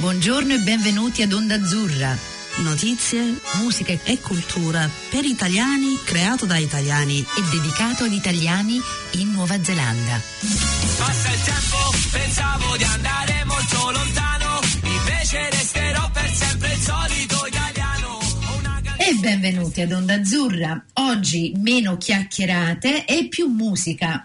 Buongiorno e benvenuti ad Onda Azzurra. Notizie, musica e cultura per italiani, creato da italiani e dedicato ad italiani in Nuova Zelanda. Passa il tempo, pensavo di andare molto lontano, invece resterò per sempre il solito italiano. E benvenuti ad Onda Azzurra. Oggi meno chiacchierate e più musica.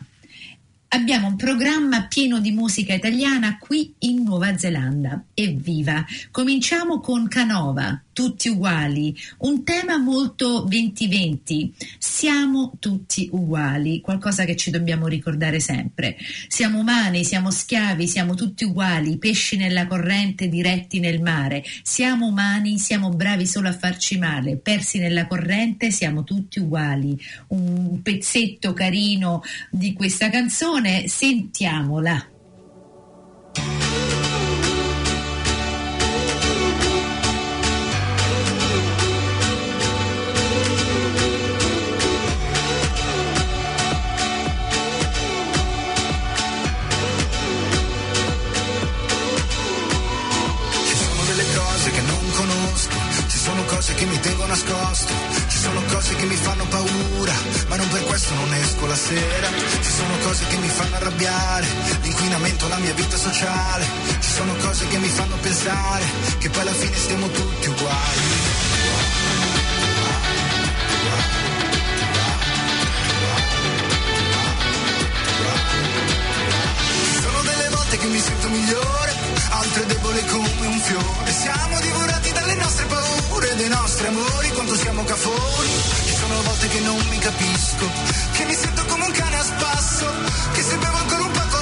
Abbiamo un programma pieno di musica italiana qui in Nuova Zelanda. Evviva! Cominciamo con Canova, tutti uguali, un tema molto 2020. Siamo tutti uguali, qualcosa che ci dobbiamo ricordare sempre. Siamo umani, siamo schiavi, siamo tutti uguali, pesci nella corrente, diretti nel mare. Siamo umani, siamo bravi solo a farci male, persi nella corrente, siamo tutti uguali. Un pezzetto carino di questa canzone, sentiamola. Arrabbiare, l'inquinamento, la mia vita sociale, ci sono cose che mi fanno pensare che poi alla fine stiamo tutti uguali. Sono delle volte che mi sento migliore, altre debole come un fiore. Siamo divorati dalle nostre paure, dei nostri amori, quanto siamo cafoni. Sono volte che non mi capisco, che mi sento come un cane a spasso, che se bevo ancora un po'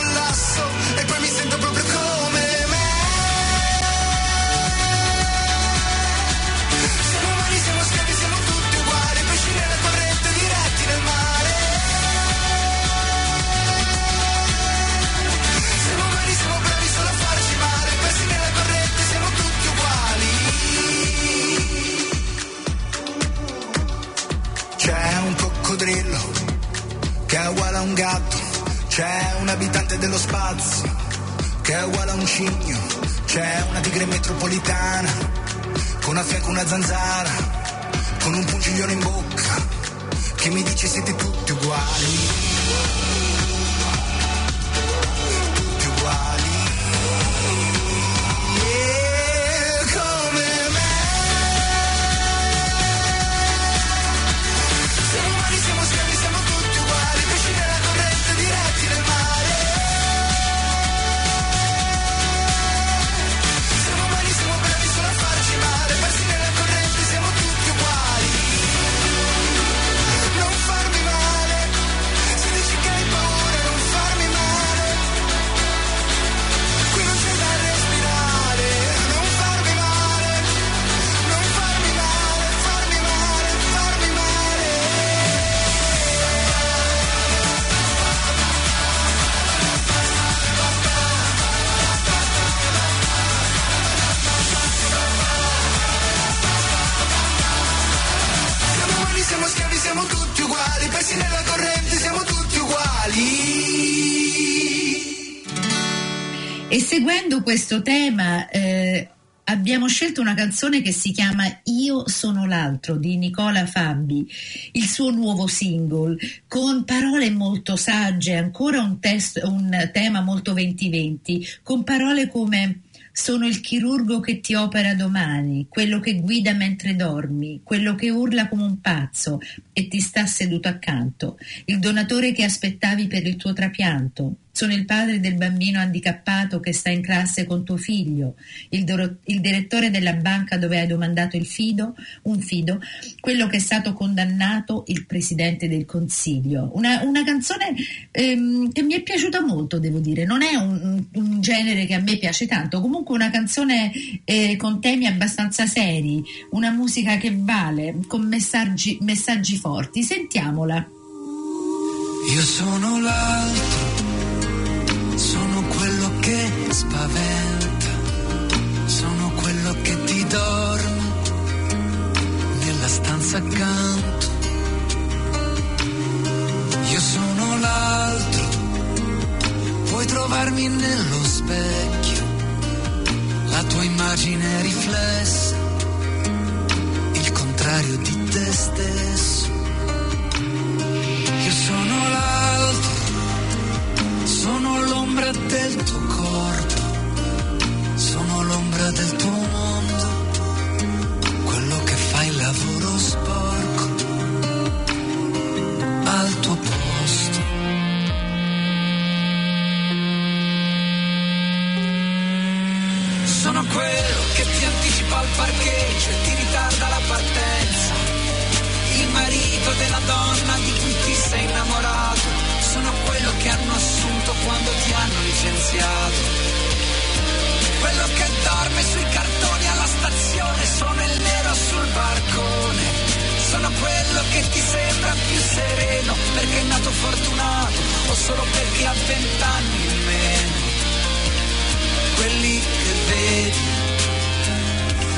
c'è un abitante dello spazio che è uguale a un cigno, c'è una tigre metropolitana con a fianco una zanzara, con un pungiglione in bocca che mi dice siete tutti uguali. E seguendo questo tema eh, abbiamo scelto una canzone che si chiama Io sono l'altro di Nicola Fabi, il suo nuovo single, con parole molto sagge, ancora un, testo, un tema molto 2020, con parole come sono il chirurgo che ti opera domani, quello che guida mentre dormi, quello che urla come un pazzo e ti sta seduto accanto, il donatore che aspettavi per il tuo trapianto. Sono il padre del bambino handicappato che sta in classe con tuo figlio, il, doro- il direttore della banca dove hai domandato il fido, un fido, quello che è stato condannato, il presidente del consiglio. Una, una canzone ehm, che mi è piaciuta molto, devo dire. Non è un, un- genere che a me piace tanto, comunque una canzone eh, con temi abbastanza seri, una musica che vale, con messaggi, messaggi forti. Sentiamola. Io sono l'altro, sono quello che spaventa, sono quello che ti dorme nella stanza accanto. Io sono l'altro, puoi trovarmi nello specchio, la tua immagine riflessa, il contrario di te stesso. Io sono l'alto, sono l'ombra del tuo corpo, sono l'ombra del tuo mondo, licenziato. Quello che dorme sui cartoni alla stazione. Sono il nero sul barcone. Sono quello che ti sembra più sereno perché è nato fortunato o solo perché ha vent'anni in meno quelli che vedi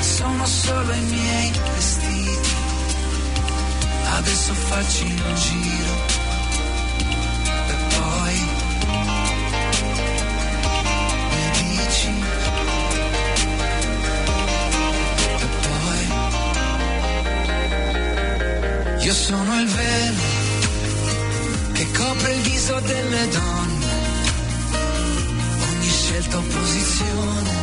sono solo i miei vestiti. Adesso facci un giro io sono il velo che copre il viso delle donne. Ogni scelta opposizione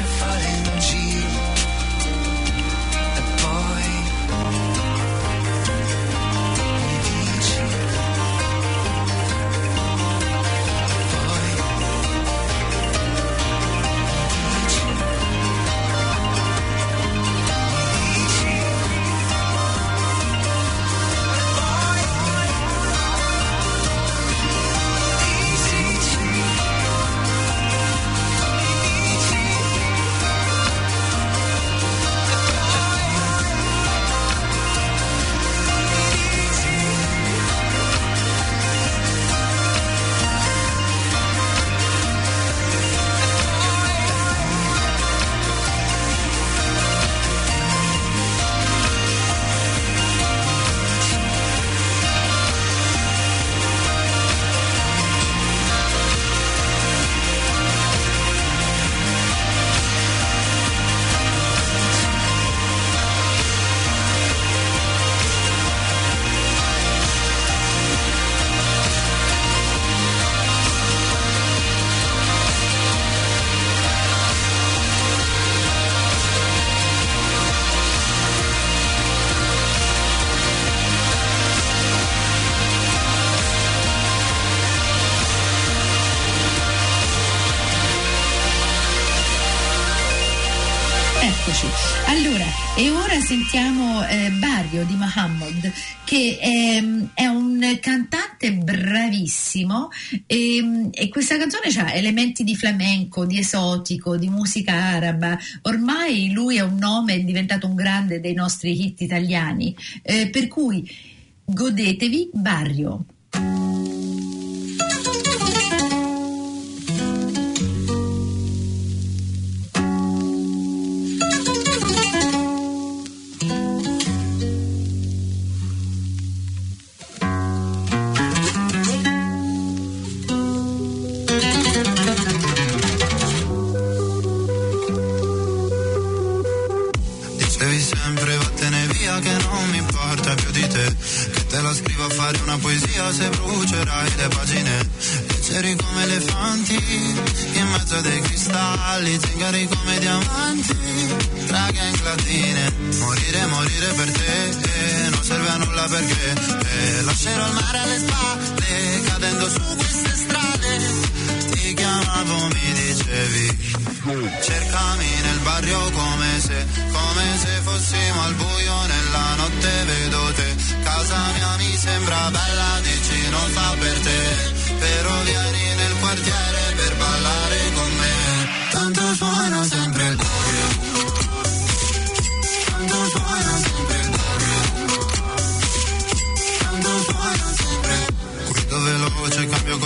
Adesso vacci a fare un giro di Mohammed, che ehm, è un cantante bravissimo e, e questa canzone ha elementi di flamenco, di esotico, di musica araba. Ormai lui è un nome, è diventato un grande dei nostri hit italiani. Eh, per cui godetevi Barrio. Come se, come se fossimo al buio nella notte vedo te, casa mia mi sembra bella, dici non fa per te, però vieni nel quartiere per ballare con me, tanto suona sempre il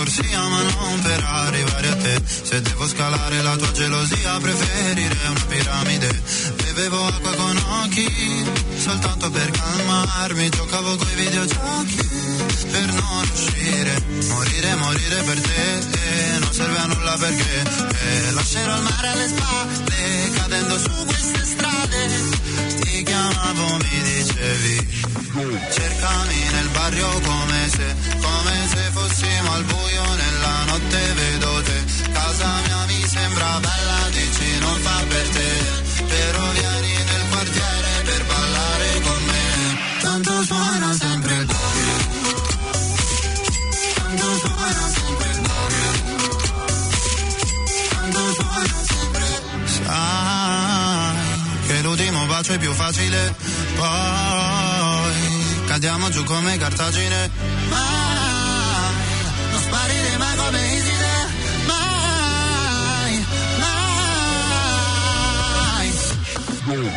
ma non per arrivare a te. Se devo scalare la tua gelosia preferirei una piramide. Bevevo acqua con occhi, soltanto per calmarmi. Giocavo coi videogiochi, per non uscire. Morire, morire per te, eh, non serve a nulla perché eh, Lascerò il mare alle spalle, cadendo su queste strade Ti chiamavo, mi dicevi Cercami nel barrio come se, come se fossimo al buio nella notte vedo te. Casa mia mi sembra bella, dici non fa per te. Facile. Poi cadiamo giù come cartagine. Mai, non sparire mai come Iside. Mai, mai.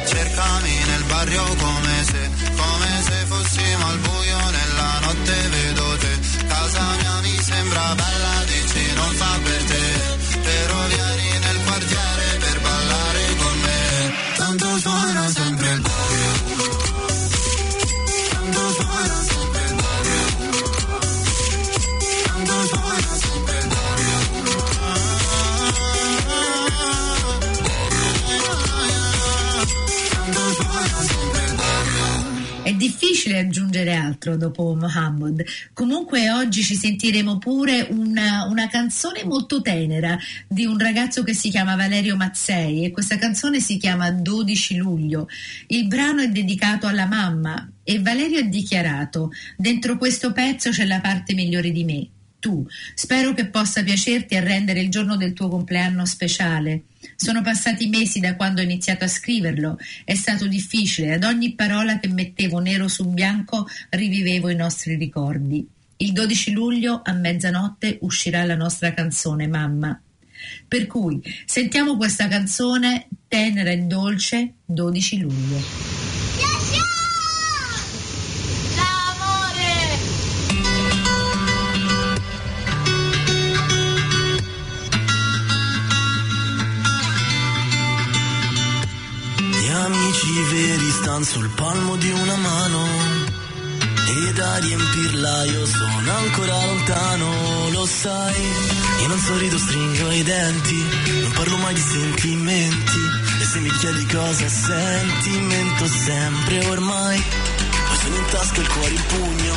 Cercami nel barrio come se, come se fossimo al buio nella notte vedo te. Casa mia mi sembra bella, dici non fa per te. Però vieni nel quartiere per ballare con me. Tanto suona sempre il aggiungere altro dopo Mohammed. Comunque oggi ci sentiremo pure una, una canzone molto tenera di un ragazzo che si chiama Valerio Mazzei e questa canzone si chiama 12 luglio. Il brano è dedicato alla mamma e Valerio ha dichiarato dentro questo pezzo c'è la parte migliore di me. Tu. Spero che possa piacerti e rendere il giorno del tuo compleanno speciale. Sono passati mesi da quando ho iniziato a scriverlo. È stato difficile. Ad ogni parola che mettevo nero su bianco rivivevo i nostri ricordi. Il 12 luglio a mezzanotte uscirà la nostra canzone Mamma. Per cui sentiamo questa canzone tenera e dolce 12 luglio. Sul palmo di una mano e da riempirla io sono ancora lontano, lo sai. Io non sorrido, stringo i denti, non parlo mai di sentimenti e se mi chiedi cosa senti, mento sempre ormai. Poi sono in tasca il cuore in pugno,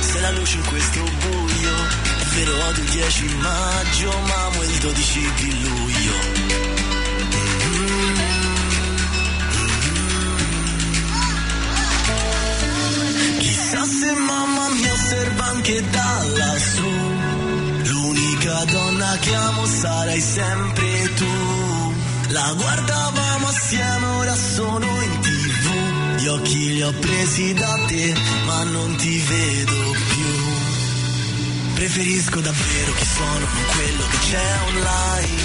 sei la luce in questo buio. È vero odio il 10 maggio, ma amo il 12 di luglio. Chissà se mamma mi osserva anche da lassù. L'unica donna che amo sarai sempre tu. La guardavamo assieme, ora sono in tv. Gli occhi li ho presi da te, ma non ti vedo più. Preferisco davvero chi sono, non quello che c'è online.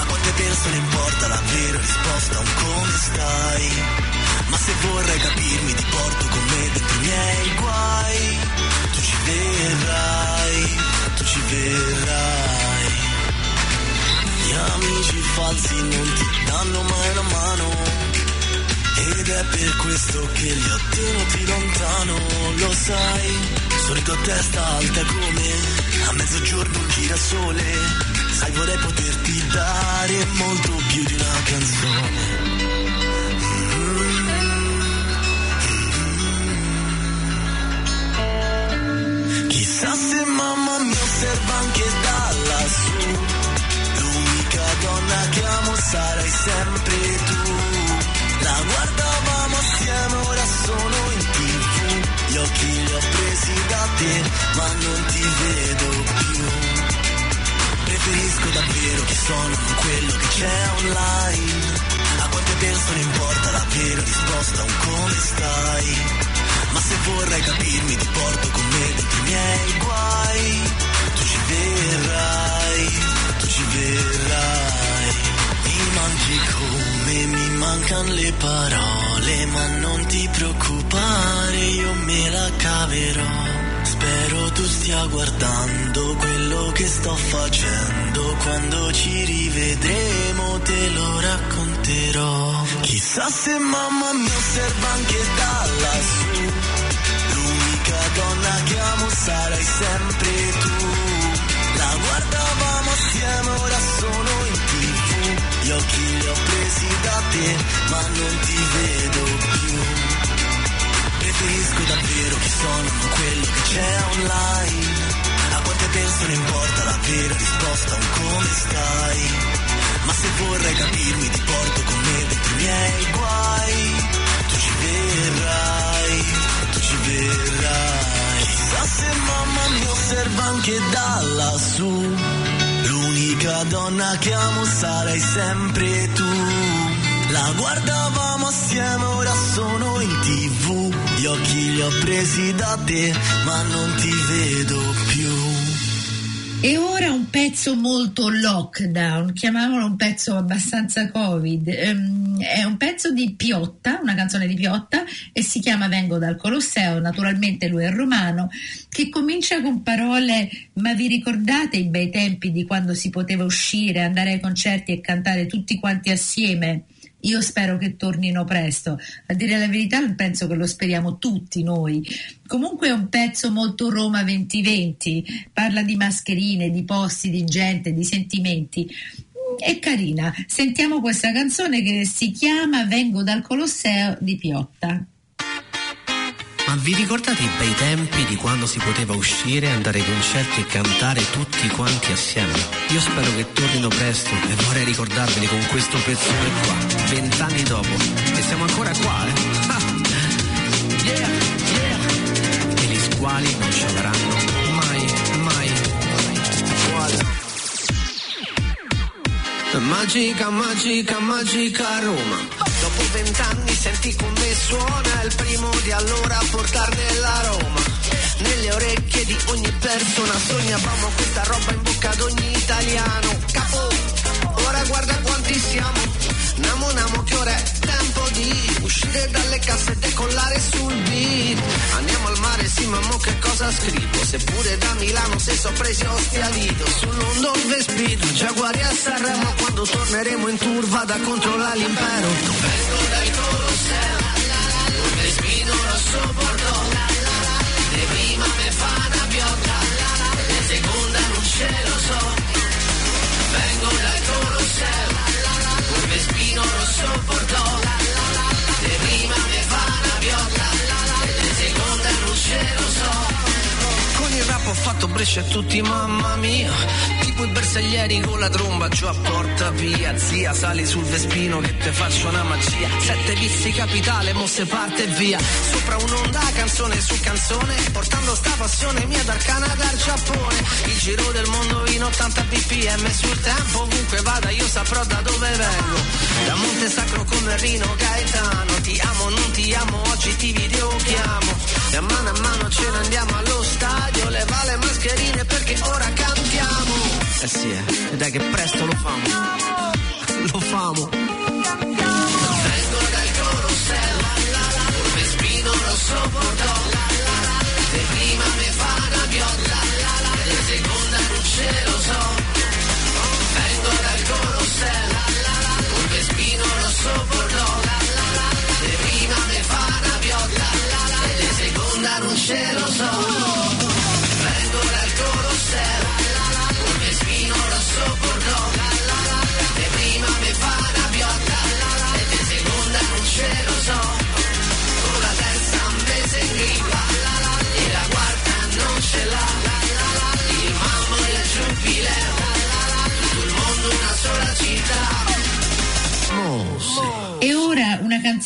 A quante persone importa la vera risposta un come stai? Ma se vorrai capirmi ti porto con me dentro i miei guai. Tu ci verrai, tu ci verrai. Gli amici falsi non ti danno mai una mano. Ed è per questo che li ho tenuti lontano, lo sai. Solito a testa alta come a mezzogiorno un girasole. Sai vorrei poterti dare molto più di una canzone. sempre tu. La guardavamo assieme, ora sono in tv. Gli occhi li ho presi da te, ma non ti vedo più. Preferisco davvero chi sono con quello che c'è online. A quante penso non importa davvero vera risposta, un come stai. Ma se vorrai capirmi ti porto con me dentro i miei guai. Tu ci verrai, tu ci verrai. Mangi come mi mancano le parole, ma non ti preoccupare, io me la caverò. Spero tu stia guardando quello che sto facendo, quando ci rivedremo te lo racconterò. Chissà se mamma mi osserva anche da lassù, l'unica donna che amo sarai sempre tu. Te, ma non ti vedo più. Preferisco davvero che sono con quello che c'è online. A quante persone importa la vera risposta un come stai. Ma se vorrai capirmi ti porto con me dentro i miei guai. Tu ci verrai, tu ci verrai. Chissà se mamma mi osserva anche da lassù. L'unica donna che amo sarai sempre tu. La guardavamo assieme, ora sono in tv. Gli occhi li ho presi da te, ma non ti vedo più. E ora un pezzo molto lockdown, chiamiamolo un pezzo abbastanza covid. Ehm, è un pezzo di Piotta, una canzone di Piotta, e si chiama Vengo dal Colosseo, naturalmente lui è romano, che comincia con parole ma vi ricordate i bei tempi di quando si poteva uscire, andare ai concerti e cantare tutti quanti assieme? Io spero che tornino presto. A dire la verità, penso che lo speriamo tutti noi. Comunque è un pezzo molto Roma 2020, parla di mascherine, di posti, di gente, di sentimenti. È carina. Sentiamo questa canzone che si chiama Vengo dal Colosseo di Piotta. Ma vi ricordate i bei tempi di quando si poteva uscire, andare ai concerti e cantare tutti quanti assieme? Io spero che tornino presto e vorrei ricordarveli con questo pezzone qua, vent'anni dopo. E siamo ancora qua, eh? Ah! Yeah, yeah! E gli squali non ci avranno mai, mai, mai. Magica, magica, magica Roma. Dopo vent'anni senti come suona il primo di allora a portarne la Roma. Nelle orecchie di ogni persona sognavamo questa roba in bocca ad ogni italiano. Capo, ora guarda quanti siamo. Namo namo che ora è tempo di uscire dalle casse e decollare sul beat. Andiamo al mare, sì ma mo che cosa scrivo? Seppure da Milano se so presi ostialito. Sull'ondo Vespino, Giaguari a Sanremo. Quando torneremo in tour vada contro l'impero. Vengo dal Colosseo, un Vespino rosso bordo. De prima me fa piotta, de seconda non ce lo so. Vengo dal Colosseo, un Vespino rosso bordo. De prima me fa piotta, de seconda non ce lo so. Con il rap ho fatto brescia a tutti, mamma mia. Tipo i bersaglieri con la tromba giù a porta via. Zia, sali sul Vespino che te faccio una magia. Sette vizi capitale, mo se parte e via. Sopra un'onda, canzone su canzone. Portando sta passione mia dal Canada al Giappone. Il giro del mondo in 80 bpm sul tempo. Ovunque vada io saprò da dove vengo. Da Monte Sacro come Rino Gaetano. Ti amo, non ti amo, oggi ti videochiamo. E a mano a mano ce ne andiamo allo stadio. Leva le mascherine perché ora cantiamo. Eh sì, eh. E dai che presto lo famo. Lo famo. Vengo dal Colosseo, un Vespino rosso bordeaux. De prima mi fa una piotta, de seconda non ce lo so. Vengo dal Colosseo, un Vespino rosso bordeaux.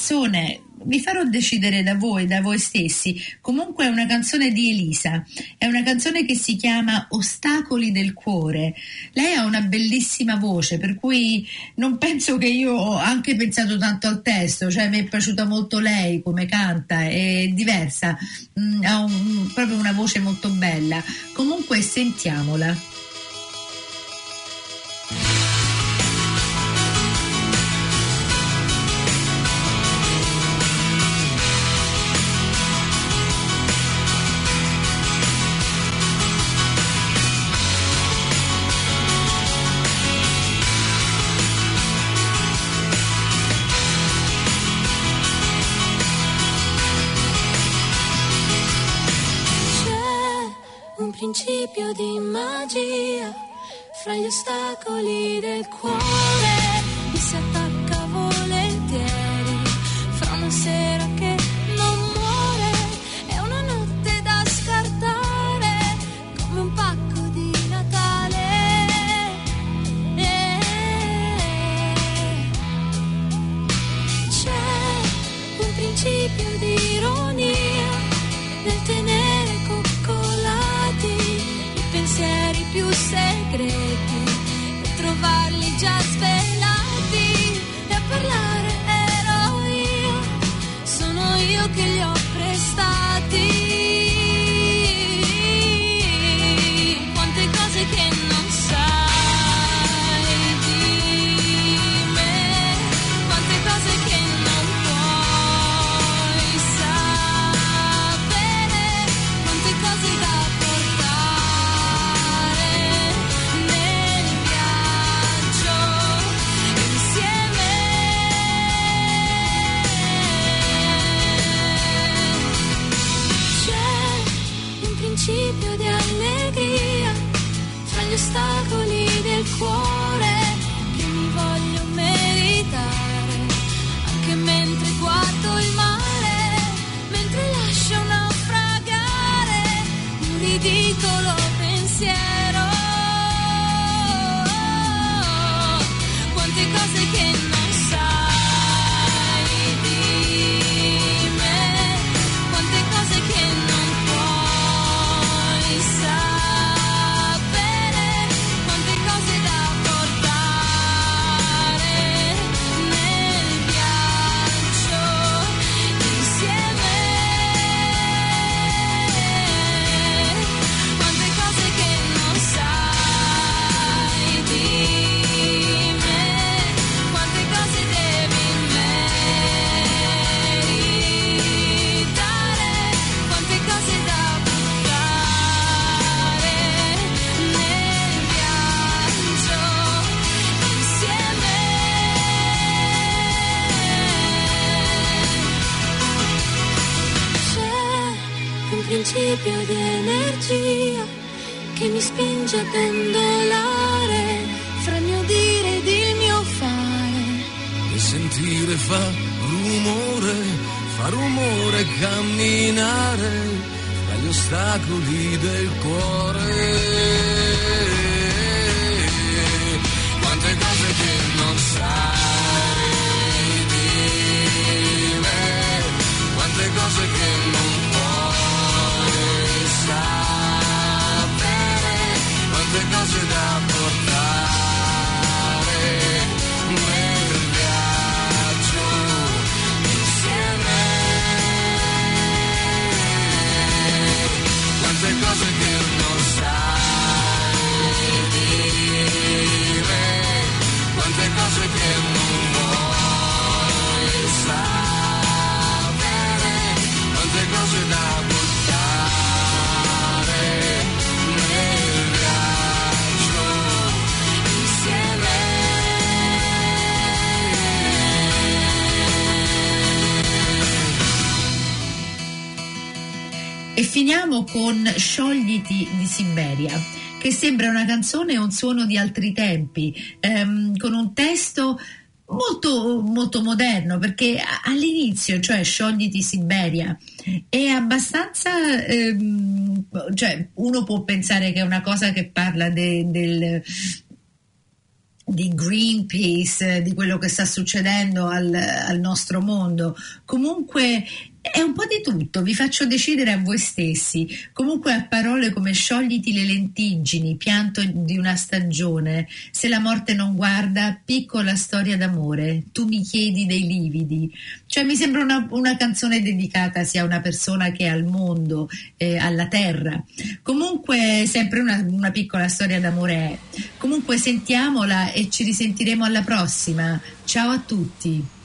Canzone vi farò decidere da voi, da voi stessi. Comunque è una canzone di Elisa, è una canzone che si chiama Ostacoli del cuore. Lei ha una bellissima voce, per cui non penso che io ho anche pensato tanto al testo, cioè mi è piaciuta molto lei come canta, è diversa, mm, ha un- proprio una voce molto bella. Comunque sentiamola. Principio di magia fra gli ostacoli del cuore mi si segreti e trovarli già svelati quante cose che a pendolare fra il mio dire ed il mio fare. Il sentire fa rumore, fa rumore camminare tra gli ostacoli del cuore. Quante cose che non sai di me, quante cose che non quante cose da portare nel viaggio insieme. Quante cose che non sai di me, quante cose che non vuoi sapere, quante cose da finiamo con Sciogliti di Siberia, che sembra una canzone e un suono di altri tempi, ehm, con un testo molto, molto moderno, perché all'inizio, cioè Sciogliti Siberia, è abbastanza, ehm, cioè uno può pensare che è una cosa che parla de- del di Greenpeace, di quello che sta succedendo al, al nostro mondo. Comunque è un po' di tutto, vi faccio decidere a voi stessi. Comunque a parole come sciogliti le lentiggini, pianto di una stagione, se la morte non guarda, piccola storia d'amore, tu mi chiedi dei lividi. Cioè mi sembra una, una canzone dedicata sia a una persona che al mondo, eh, alla terra. Comunque sempre una, una piccola storia d'amore è. Comunque sentiamola e ci risentiremo alla prossima. Ciao a tutti.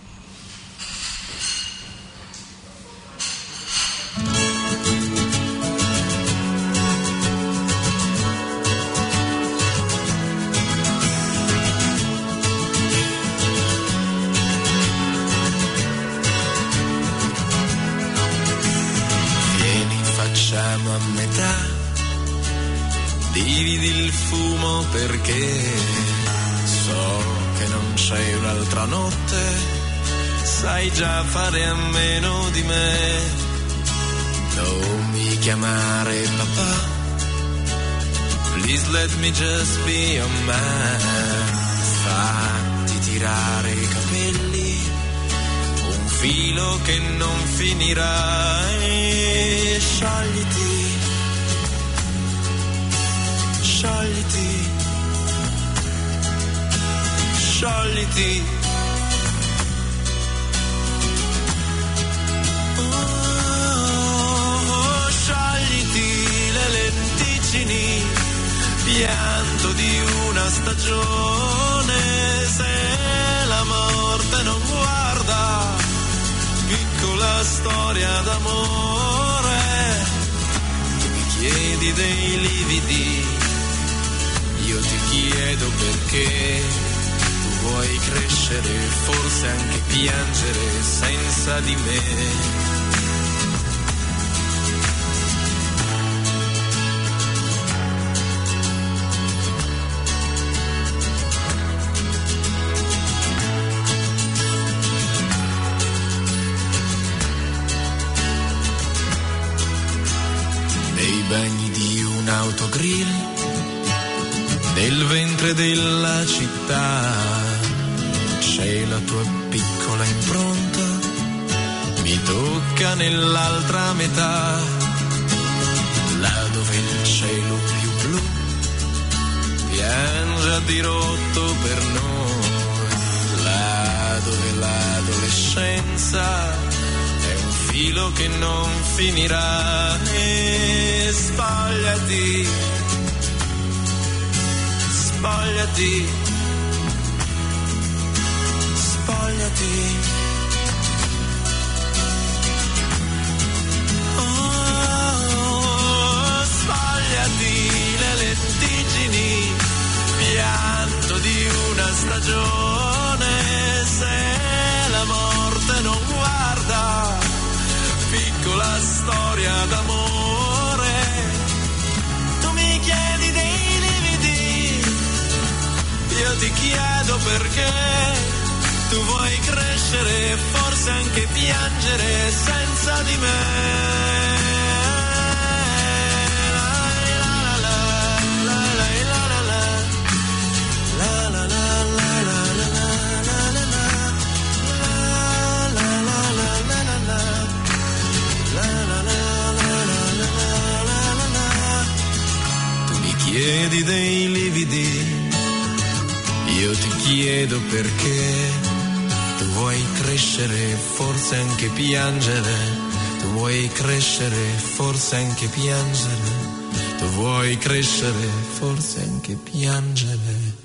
Fare a meno di me. Non mi chiamare papà. Please let me just be your man. Fatti tirare i capelli un filo che non finirà e sciogliti, sciogliti, sciogliti. Pianto di una stagione se la morte non guarda piccola storia d'amore. Tu mi chiedi dei lividi, io ti chiedo perché. Tu vuoi crescere, forse anche piangere senza di me. Bagni di un autogrill, nel ventre della città, c'è la tua piccola impronta, mi tocca nell'altra metà, là dove il cielo più blu piange a dirotto per noi, là dove l'adolescenza filo che non finirà. E spogliati, spogliati, spogliati. Chiedo perché. Tu vuoi crescere, forse anche piangere senza di me. Chiedi dei lividi, io ti chiedo perché. Tu vuoi crescere, forse anche piangere. Tu vuoi crescere, forse anche piangere. Tu vuoi crescere, forse anche piangere.